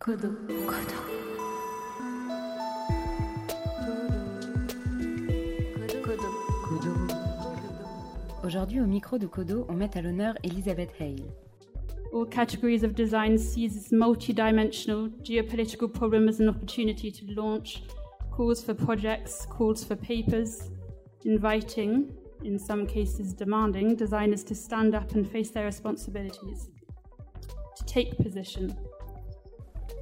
Codo. Codo. Codo. Codo. Aujourd'hui, au micro de Codo, on met à l'honneur Elizabeth Hale. All categories of design sees this multi-dimensional geopolitical problem as an opportunity to launch calls for projects, calls for papers, inviting, in some cases demanding, designers to stand up and face their responsibilities, to take position.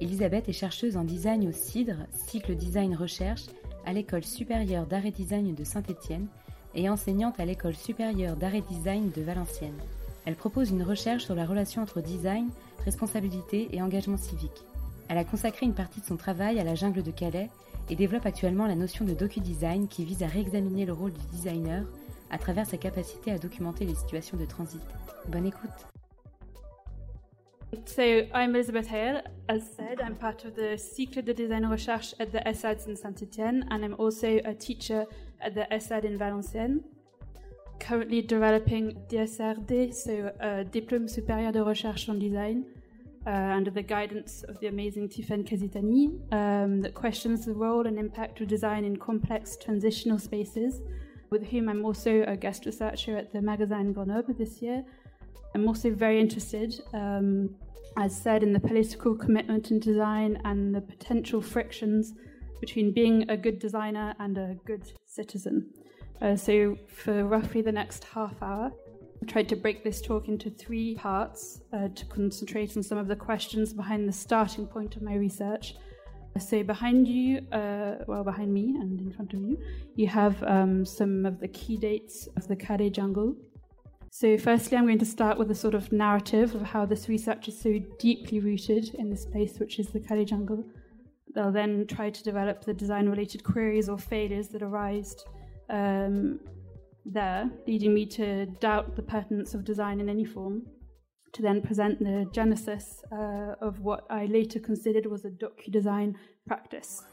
Elisabeth est chercheuse en design au CIDRE, cycle design recherche, à l'école supérieure d'art et design de Saint-Étienne et enseignante à l'école supérieure d'art et design de Valenciennes. Elle propose une recherche sur la relation entre design, responsabilité et engagement civique. Elle a consacré une partie de son travail à la jungle de Calais et développe actuellement la notion de docu-design qui vise à réexaminer le rôle du designer à travers sa capacité à documenter les situations de transit. Bonne écoute. So I'm Elizabeth Hale. As said, I'm part of the Cycle de Design Recherche at the ESSAD in Saint-Étienne, and I'm also a teacher at the ESSAD in Valenciennes. Currently developing DSRD, so a Diplôme Supérieur de Recherche en Design, uh, under the guidance of the amazing Tiphaine Kazi-Tani, um, that questions the role and impact of design in complex transitional spaces, with whom I'm also a guest researcher at the Magasin Grenoble this year. I'm also very interested, um, as said, in the political commitment in design and the potential frictions between being a good designer and a good citizen. Uh, so, for roughly the next half hour, I tried to break this talk into three parts uh, to concentrate on some of the questions behind the starting point of my research. So, behind you, uh, well, behind me and in front of you, you have um, some of the key dates of the Calais jungle. So, firstly, I'm going to start with a sort of narrative of how this research is so deeply rooted in this place, which is the Calais jungle. They'll then try to develop the design related queries or failures that arise um, there, leading me to doubt the pertinence of design in any form, to then present the genesis uh, of what I later considered was a docu design practice.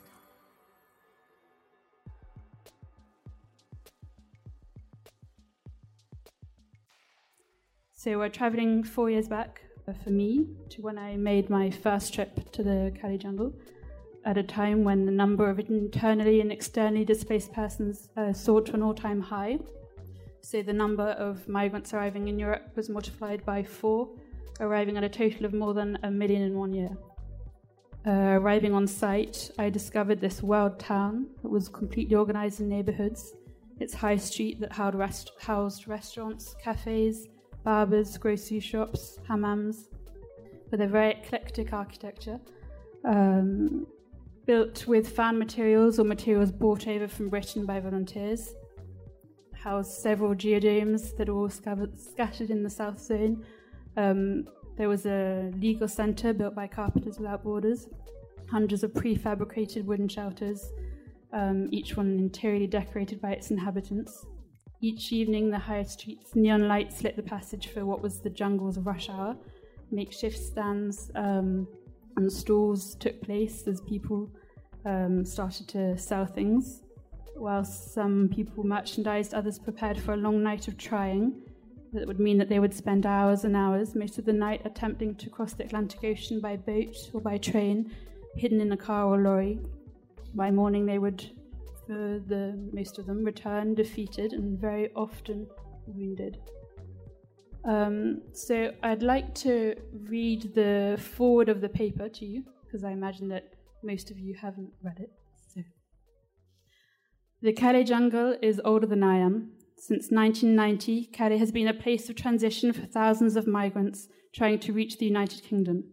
So we're traveling four years back uh, for me to when I made my first trip to the Calais jungle at a time when the number of internally and externally displaced persons uh, soared to an all time high. So the number of migrants arriving in Europe was multiplied by four, arriving at a total of more than a million in one year. Uh, arriving on site, I discovered this world town that was completely organized in neighborhoods. Its high street that housed, rest- housed restaurants, cafes, barbers, grocery shops, hammams, with a very eclectic architecture. Um, built with fan materials or materials brought over from Britain by volunteers. Housed several geodomes that are all scattered in the South Zone. Um, there was a legal centre built by Carpenters Without Borders, hundreds of prefabricated wooden shelters, um, each one interiorly decorated by its inhabitants. Each evening, the high streets' neon lights lit the passage for what was the jungle's rush hour. Makeshift stands um, and stalls took place as people um, started to sell things. While some people merchandised, others prepared for a long night of trying. That would mean that they would spend hours and hours, most of the night, attempting to cross the Atlantic Ocean by boat or by train, hidden in a car or lorry. By morning, they would, for the most of them, return defeated and very often wounded. Um, so I'd like to read the forward of the paper to you, because I imagine that most of you haven't read it. So. The Calais jungle is older than I am. Since 1990, Calais has been a place of transition for thousands of migrants trying to reach the United Kingdom.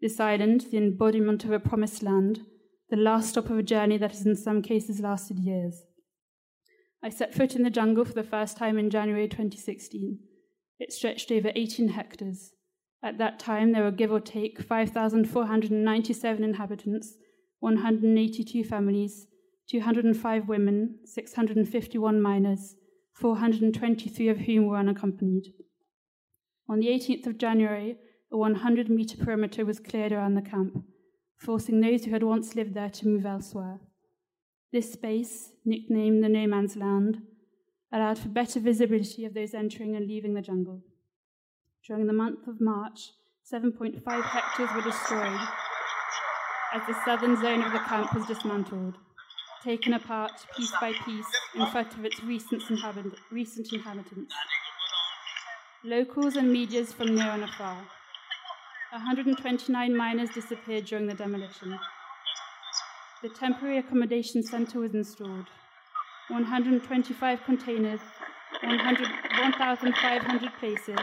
This island, the embodiment of a promised land, the last stop of a journey that has in some cases lasted years. I set foot in the jungle for the first time in January 2016. It stretched over 18 hectares. At that time, there were give or take 5,497 inhabitants, 182 families, 205 women, 651 minors, 423 of whom were unaccompanied. On the 18th of January, a 100 metre perimeter was cleared around the camp, forcing those who had once lived there to move elsewhere. This space, nicknamed the No Man's Land, allowed for better visibility of those entering and leaving the jungle. During the month of March, 7.5 hectares were destroyed. as the southern zone of the camp was dismantled, taken apart piece by piece in front of its recent, inhabit- recent inhabitants. Locals and medias from near and afar. 129 minors disappeared during the demolition. The temporary accommodation centre was installed. 125 containers, 1,500 places,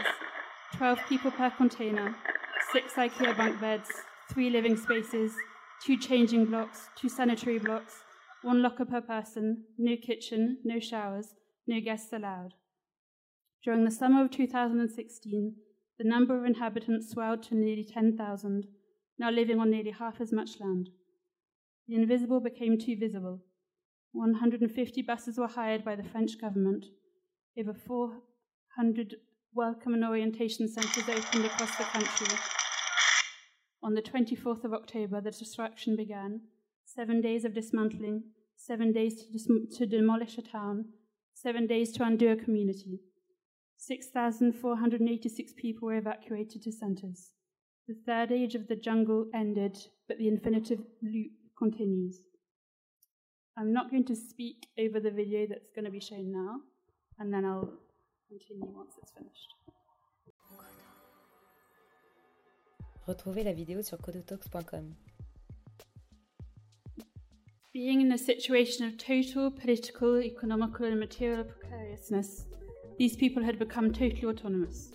12 people per container, six IKEA bunk beds, three living spaces, two changing blocks, two sanitary blocks, one locker per person, no kitchen, no showers, no guests allowed. During the summer of 2016, the number of inhabitants swelled to nearly 10,000, now living on nearly half as much land. The invisible became too visible. 150 buses were hired by the French government. Over 400 welcome and orientation centres opened across the country. On the 24th of October, the destruction began. Seven days of dismantling, seven days to, dis- to demolish a town, seven days to undo a community. 6,486 people were evacuated to centres. The third age of the jungle ended, but the infinitive loop continues. I'm not going to speak over the video that's going to be shown now, and then I'll continue once it's finished. Retrouvez la vidéo sur codotalks.com. Being in a situation of total political, economical, and material precariousness, these people had become totally autonomous.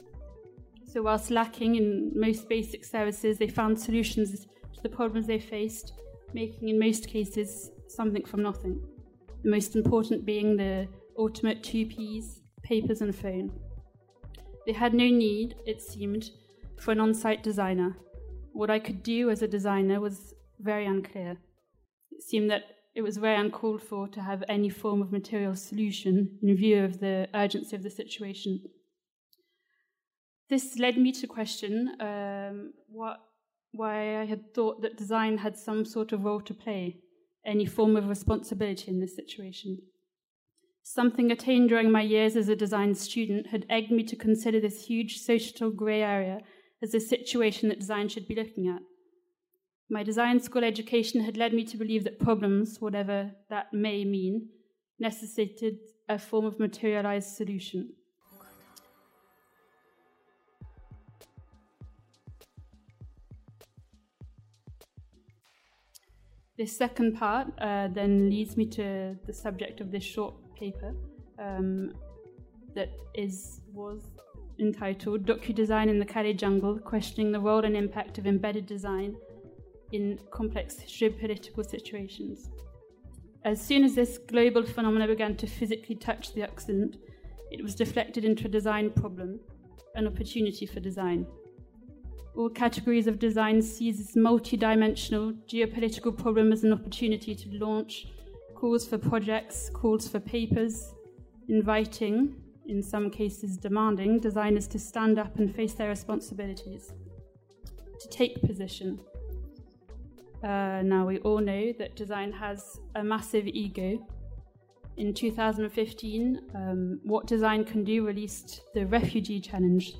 So, whilst lacking in most basic services, they found solutions to the problems they faced, making in most cases something from nothing. The most important being the ultimate two P's papers and phone. They had no need, it seemed, for an on site designer. What I could do as a designer was very unclear. It seemed that it was very uncalled for to have any form of material solution in view of the urgency of the situation. This led me to question um, what, why I had thought that design had some sort of role to play, any form of responsibility in this situation. Something attained during my years as a design student had egged me to consider this huge societal grey area as a situation that design should be looking at. My design school education had led me to believe that problems, whatever that may mean, necessitated a form of materialized solution. This second part uh, then leads me to the subject of this short paper um, that is was entitled Docu-Design in the Calais Jungle, questioning the role and impact of embedded design in complex geopolitical situations. As soon as this global phenomenon began to physically touch the Occident, it was deflected into a design problem, an opportunity for design. All categories of design sees this multi-dimensional geopolitical problem as an opportunity to launch calls for projects, calls for papers, inviting, in some cases demanding, designers to stand up and face their responsibilities, to take position. Uh, now, we all know that design has a massive ego. In 2015, um, What Design Can Do released the Refugee Challenge,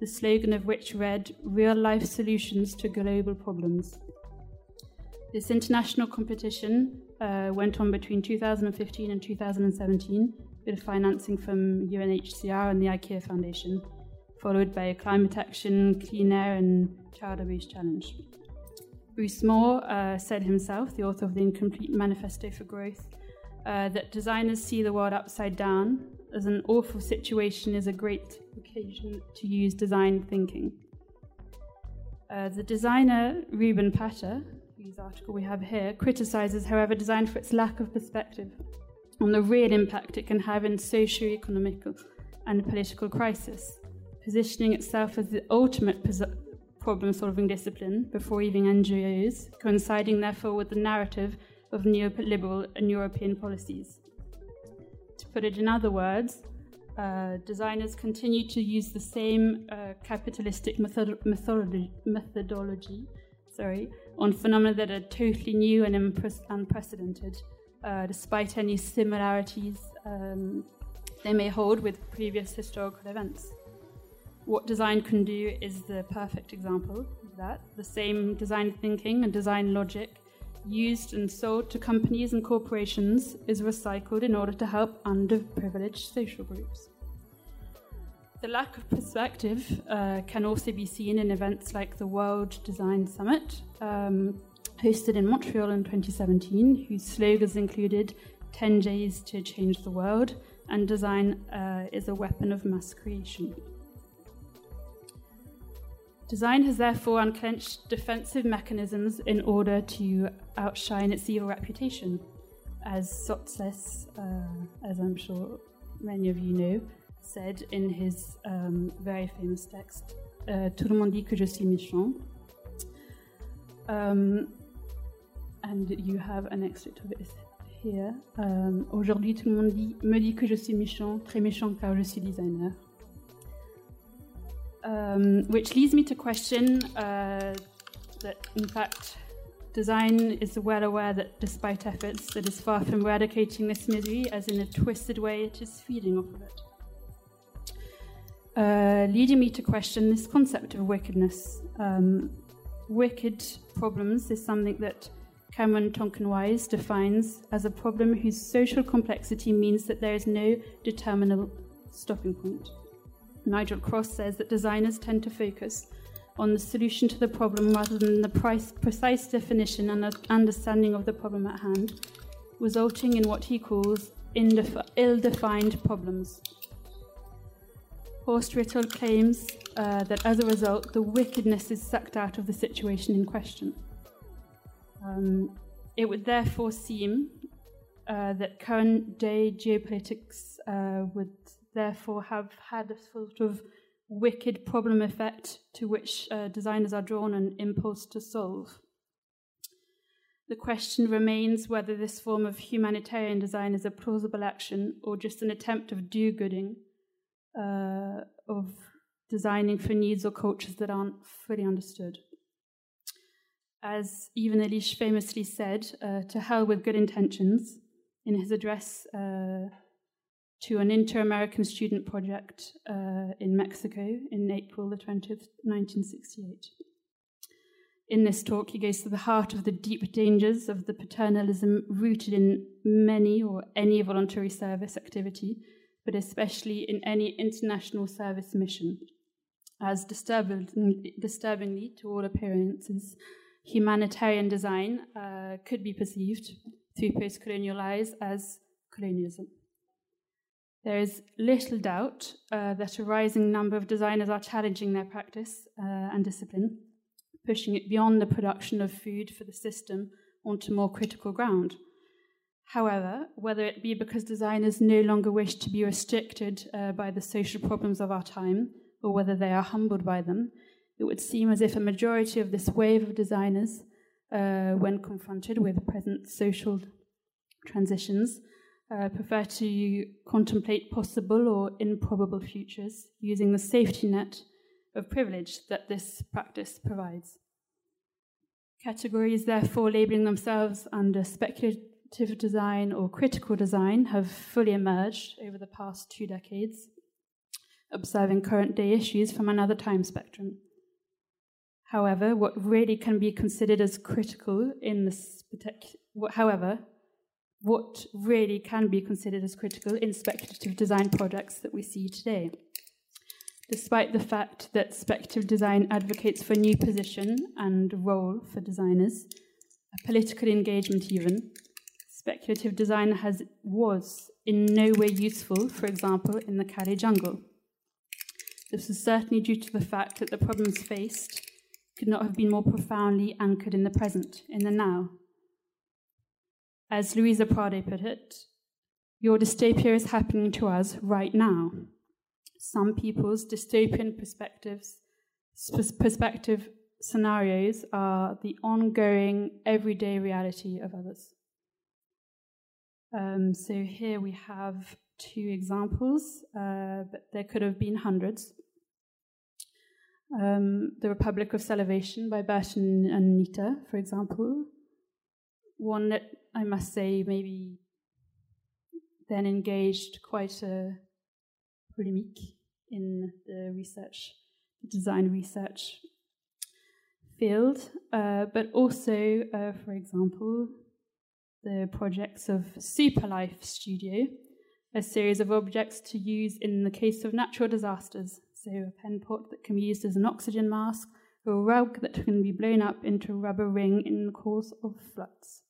the slogan of which read Real Life Solutions to Global Problems. This international competition uh, went on between 2015 and 2017 with financing from UNHCR and the IKEA Foundation, followed by a Climate Action, Clean Air, and Child Abuse Challenge. Bruce Mau uh, said himself, the author of the Incomplete Manifesto for Growth, uh, that designers see the world upside down as an awful situation is a great occasion to use design thinking. Uh, the designer Ruben Pater, whose article we have here, criticizes, however, design for its lack of perspective on the real impact it can have in socio-economic and political crisis, positioning itself as the ultimate problem-solving discipline before even NGOs, coinciding therefore with the narrative of neoliberal and European policies. To put it in other words, uh, designers continue to use the same uh, capitalistic method- methodology, methodology sorry, on phenomena that are totally new and impre- unprecedented, uh, despite any similarities um, they may hold with previous historical events. What design can do is the perfect example of that. The same design thinking and design logic used and sold to companies and corporations is recycled in order to help underprivileged social groups. The lack of perspective uh, can also be seen in events like the World Design Summit, um, hosted in Montreal in 2017, whose slogans included 10 J's to change the world and design uh, is a weapon of mass creation. Design has therefore unclenched defensive mechanisms in order to outshine its evil reputation. As Sottsass, uh, as I'm sure many of you know, said in his um, very famous text, uh, Tout le monde dit que je suis méchant. Um, and you have an excerpt of it here. Um, Aujourd'hui, tout le monde dit, me dit que je suis méchant, très méchant car je suis designer. Um, which leads me to question uh, that, in fact, design is well aware that despite efforts, it is far from eradicating this misery, as in a twisted way, it is feeding off of it. Uh, leading me to question this concept of wickedness. Um, wicked problems is something that Cameron Tonkinwise defines as a problem whose social complexity means that there is no determinable stopping point. Nigel Cross says that designers tend to focus on the solution to the problem rather than the price, precise definition and understanding of the problem at hand, resulting in what he calls ill defined problems. Horst Rittel claims uh, that as a result, the wickedness is sucked out of the situation in question. Um, it would therefore seem uh, that current day geopolitics uh, would therefore have had a sort of wicked problem effect to which uh, designers are drawn and impulse to solve. The question remains whether this form of humanitarian design is a plausible action or just an attempt of do gooding, uh, of designing for needs or cultures that aren't fully understood. As Ivan Illich famously said, uh, to hell with good intentions, in his address uh, to an inter American student project uh, in Mexico in April the 20th, 1968. In this talk, he goes to the heart of the deep dangers of the paternalism rooted in many or any voluntary service activity, but especially in any international service mission. As disturbingly, to all appearances, humanitarian design uh, could be perceived through post colonial eyes as colonialism. There is little doubt uh, that a rising number of designers are challenging their practice uh, and discipline, pushing it beyond the production of food for the system onto more critical ground. However, whether it be because designers no longer wish to be restricted uh, by the social problems of our time, or whether they are humbled by them, it would seem as if a majority of this wave of designers, uh, when confronted with present social transitions, uh, prefer to contemplate possible or improbable futures using the safety net of privilege that this practice provides. Categories, therefore, labeling themselves under speculative design or critical design have fully emerged over the past two decades, observing current day issues from another time spectrum. However, what really can be considered as critical in this, particular, however, what really can be considered as critical in speculative design projects that we see today. Despite the fact that speculative design advocates for a new position and role for designers, a political engagement even, speculative design has was in no way useful, for example, in the Calais jungle. This is certainly due to the fact that the problems faced could not have been more profoundly anchored in the present, in the now, as Luiza Prado put it, your dystopia is happening to us right now. Some people's dystopian perspectives, perspective scenarios are the ongoing everyday reality of others. Um, so here we have two examples, uh, but there could have been hundreds. Um, the Republic of Salvation by Burton and Nitta, for example, one that I must say maybe then engaged quite a polemic in the research, design research. field, uh, but also, uh, for example, the projects of Superlife Studio, a series of objects to use in the case of natural disasters. So, a pen pot that can be used as an oxygen mask, or a rug that can be blown up into a rubber ring in the course of floods.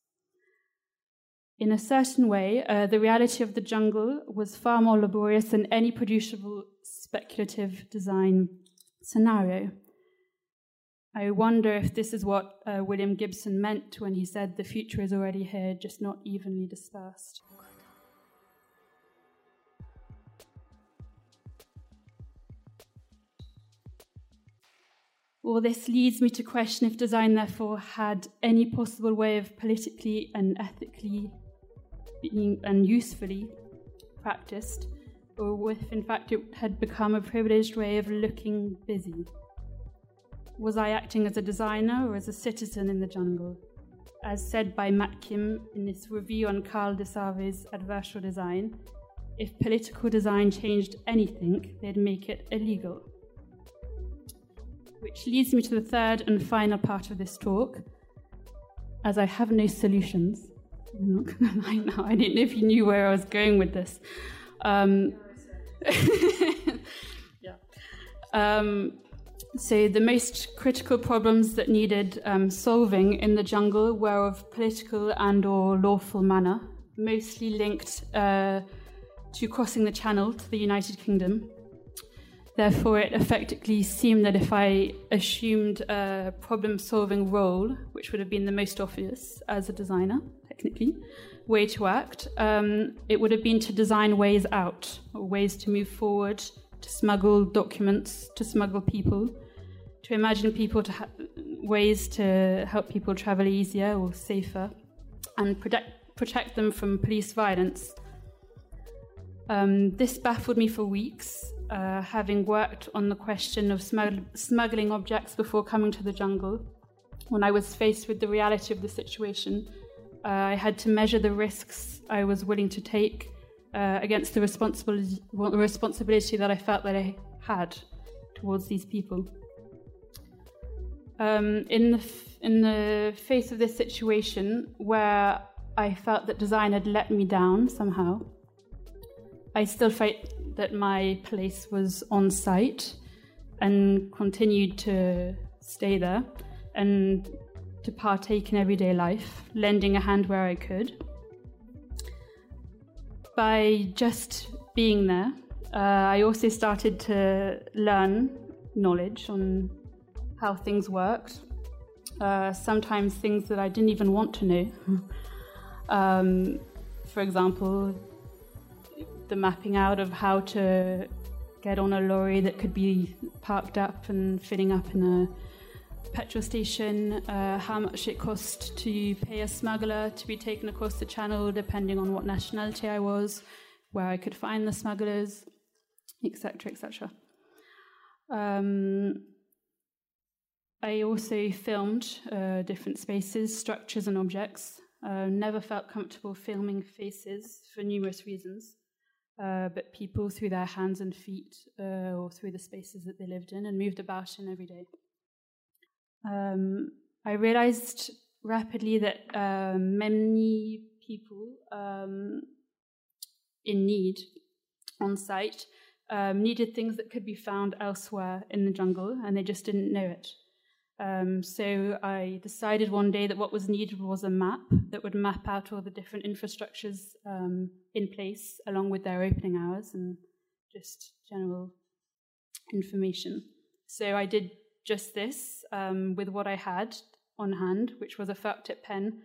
In a certain way, uh, the reality of the jungle was far more laborious than any producible speculative design scenario. I wonder if this is what uh, William Gibson meant when he said the future is already here, just not evenly dispersed. Well, this leads me to question if design, therefore, had any possible way of politically and ethically being, and usefully practiced, or if in fact it had become a privileged way of looking busy. Was I acting as a designer or as a citizen in the jungle? As said by Matt Kim in his review on Carl DiSalvo's adversarial design, if political design changed anything, they'd make it illegal. Which leads me to the third and final part of this talk. As I have no solutions, I'm not gonna lie now, I didn't know if you knew where I was going with this. Um, yeah. Um, so the most critical problems that needed um, solving in the jungle were of political and or lawful manner, mostly linked uh, to crossing the channel to the United Kingdom. Therefore, it effectively seemed that if I assumed a problem solving role, which would have been the most obvious as a designer, technically, way to act, um, it would have been to design ways out, or ways to move forward, to smuggle documents, to smuggle people, to imagine people to ha- ways to help people travel easier or safer, and protect, protect them from police violence. Um, this baffled me for weeks, uh, having worked on the question of smugg- smuggling objects before coming to the jungle. When I was faced with the reality of the situation, uh, I had to measure the risks I was willing to take uh, against the responsibility, responsibility that I felt that I had towards these people. Um, in the f- in the face of this situation, where I felt that design had let me down somehow, I still felt that my place was on site and continued to stay there and to partake in everyday life, lending a hand where I could. By just being there, uh, I also started to learn knowledge on how things worked. Uh, sometimes things that I didn't even want to know. um, for example, the mapping out of how to get on a lorry that could be parked up and fitting up in a petrol station, uh, how much it cost to pay a smuggler to be taken across the channel, depending on what nationality I was, where I could find the smugglers, etc., etc. Um, I also filmed uh, different spaces, structures, and objects. Uh, never felt comfortable filming faces for numerous reasons, uh, but people through their hands and feet uh, or through the spaces that they lived in and moved about in every day. Um, I realized rapidly that uh, many people um, in need on site um, needed things that could be found elsewhere in the jungle, and they just didn't know it. Um, so I decided one day that what was needed was a map that would map out all the different infrastructures um, in place, along with their opening hours and just general information. So I did just this um, with what I had on hand, which was a felt tip pen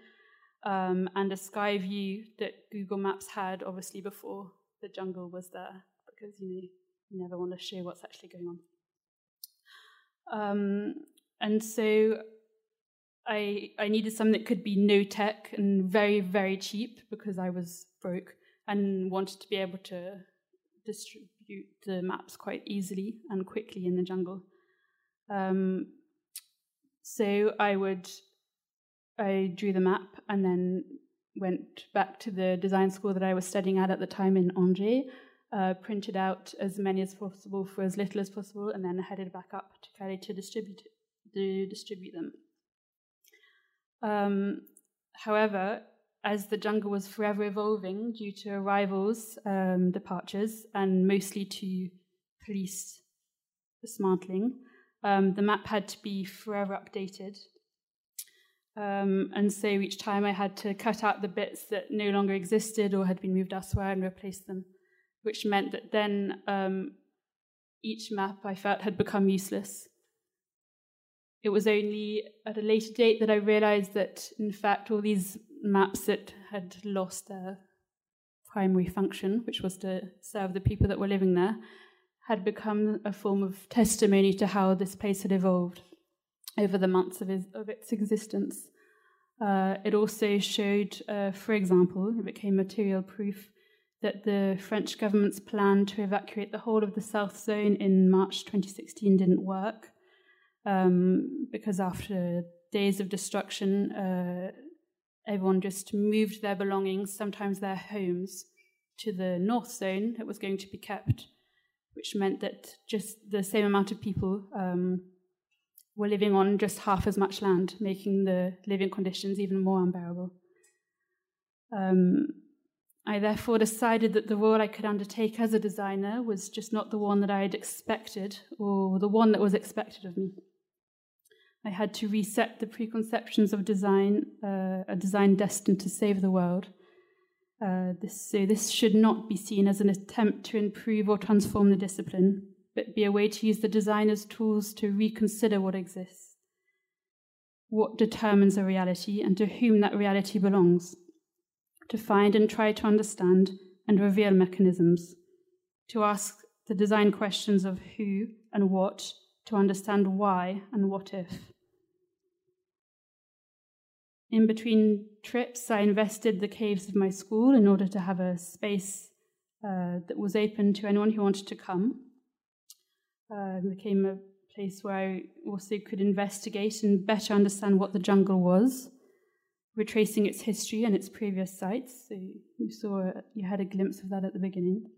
um, and a sky view that Google Maps had, obviously, before the jungle was there, because you, know, you never want to show what's actually going on. Um, and so I, I needed something that could be no tech and very, very cheap because I was broke and wanted to be able to distribute the maps quite easily and quickly in the jungle. Um, so I would, I drew the map and then went back to the design school that I was studying at at the time in Angers, uh, printed out as many as possible for as little as possible, and then headed back up to Calais to distribute to distribute them. Um, however, as the jungle was forever evolving due to arrivals, um, departures, and mostly to police dismantling, um, the map had to be forever updated. Um, and so each time I had to cut out the bits that no longer existed or had been moved elsewhere and replace them, which meant that then um, each map I felt had become useless. It was only at a later date that I realized that, in fact, all these maps that had lost their primary function, which was to serve the people that were living there, had become a form of testimony to how this place had evolved over the months of, his, of its existence. Uh, it also showed, uh, for example, it became material proof that the French government's plan to evacuate the whole of the South Zone in March 2016 didn't work um, because after days of destruction, uh, everyone just moved their belongings, sometimes their homes, to the North Zone that was going to be kept, which meant that just the same amount of people um, were living on just half as much land, making the living conditions even more unbearable. Um, I therefore decided that the role I could undertake as a designer was just not the one that I had expected, or the one that was expected of me. I had to reset the preconceptions of design, uh, a design destined to save the world. Uh, this, so this should not be seen as an attempt to improve or transform the discipline, but be a way to use the designer's tools to reconsider what exists, what determines a reality, and to whom that reality belongs, to find and try to understand and reveal mechanisms, to ask the design questions of who and what, to understand why and what if. In between trips, I invested the caves of my school in order to have a space uh, that was open to anyone who wanted to come. Uh, it became a place where I also could investigate and better understand what the jungle was, retracing its history and its previous sites. So you saw, you had a glimpse of that at the beginning.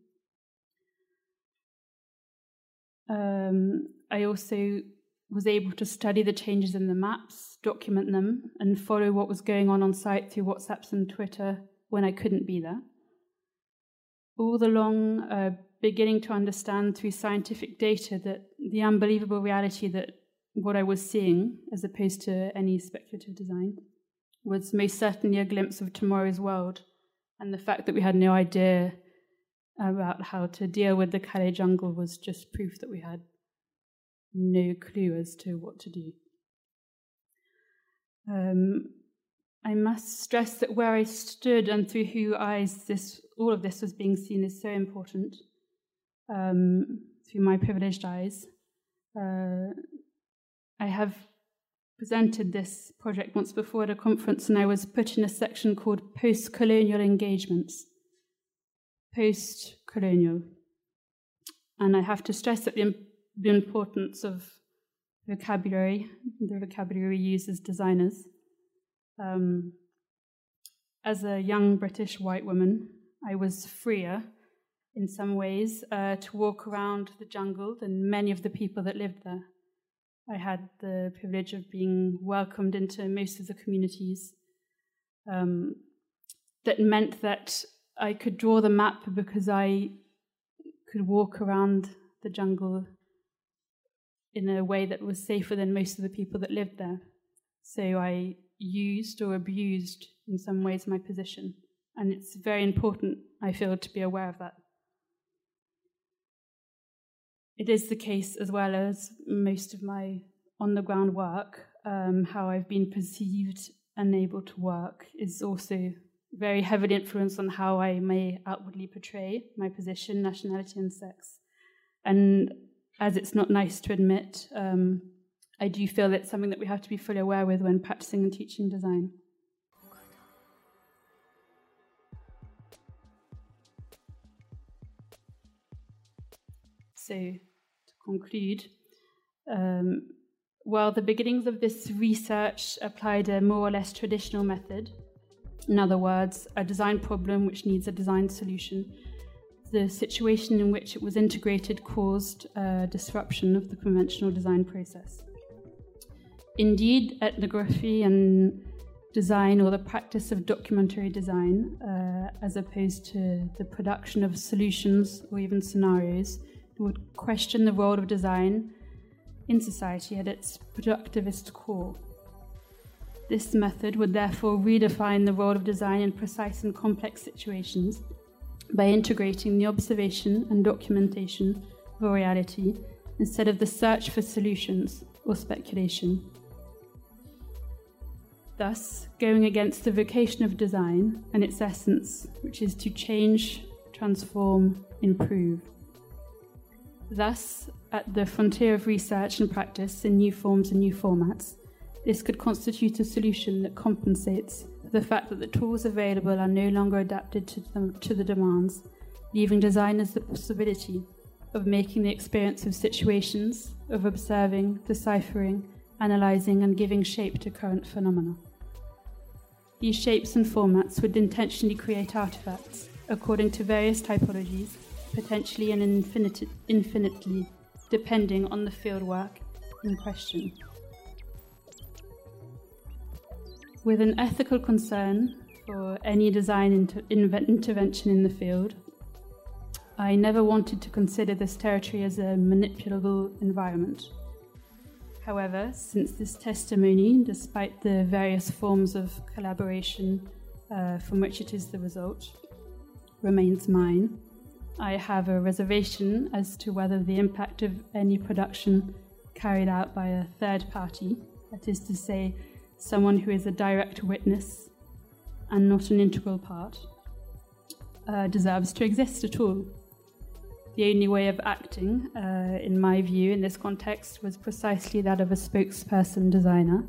Um, I also was able to study the changes in the maps, document them, and follow what was going on on site through WhatsApps and Twitter when I couldn't be there. All the long, uh, beginning to understand through scientific data that the unbelievable reality that what I was seeing, as opposed to any speculative design, was most certainly a glimpse of tomorrow's world, and the fact that we had no idea about how to deal with the Calais jungle was just proof that we had no clue as to what to do. Um, I must stress that where I stood and through whose eyes this all of this was being seen is so important. Um, through my privileged eyes, uh, I have presented this project once before at a conference, and I was put in a section called post-colonial engagements. Post-colonial, and I have to stress that the the importance of vocabulary, the vocabulary we use as designers. Um, as a young British white woman, I was freer in some ways uh, to walk around the jungle than many of the people that lived there. I had the privilege of being welcomed into most of the communities. Um, that meant that I could draw the map because I could walk around the jungle in a way that was safer than most of the people that lived there. So I used or abused, in some ways, my position. And it's very important, I feel, to be aware of that. It is the case, as well as most of my on the ground work, um, how I've been perceived and able to work is also very heavily influenced on how I may outwardly portray my position, nationality, and sex. And as it's not nice to admit, um, I do feel it's something that we have to be fully aware with when practicing and teaching design. So, to conclude, um, well, the beginnings of this research applied a more or less traditional method. In other words, a design problem which needs a design solution the situation in which it was integrated caused a disruption of the conventional design process. Indeed, ethnography and design or the practice of documentary design, uh, as opposed to the production of solutions or even scenarios, would question the role of design in society at its productivist core. This method would therefore redefine the role of design in precise and complex situations by integrating the observation and documentation of a reality instead of the search for solutions or speculation. Thus, going against the vocation of design and its essence, which is to change, transform, improve. Thus, at the frontier of research and practice in new forms and new formats, this could constitute a solution that compensates the fact that the tools available are no longer adapted to the, to the demands, leaving designers the possibility of making the experience of situations, of observing, deciphering, analysing, and giving shape to current phenomena. These shapes and formats would intentionally create artifacts according to various typologies, potentially and infinite, infinitely, depending on the fieldwork in question. With an ethical concern for any design inter- intervention in the field, I never wanted to consider this territory as a manipulable environment. However, since this testimony, despite the various forms of collaboration uh, from which it is the result, remains mine, I have a reservation as to whether the impact of any production carried out by a third party, that is to say, someone who is a direct witness and not an integral part, uh, deserves to exist at all. The only way of acting, uh, in my view, in this context, was precisely that of a spokesperson designer.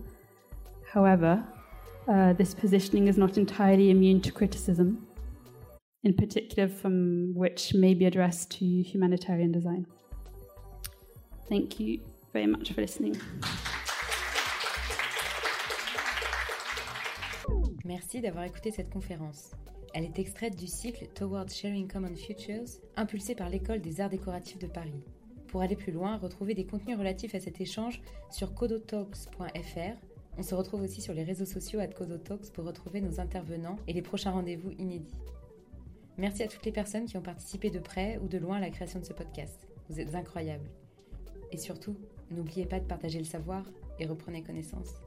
However, uh, this positioning is not entirely immune to criticism, in particular from which may be addressed to humanitarian design. Thank you very much for listening. Merci d'avoir écouté cette conférence. Elle est extraite du cycle Towards Sharing Common Futures, impulsé par l'École des Arts Décoratifs de Paris. Pour aller plus loin, retrouvez des contenus relatifs à cet échange sur codotalks.fr. On se retrouve aussi sur les réseaux sociaux à Codotalks pour retrouver nos intervenants et les prochains rendez-vous inédits. Merci à toutes les personnes qui ont participé de près ou de loin à la création de ce podcast. Vous êtes incroyables. Et surtout, n'oubliez pas de partager le savoir et reprenez connaissance.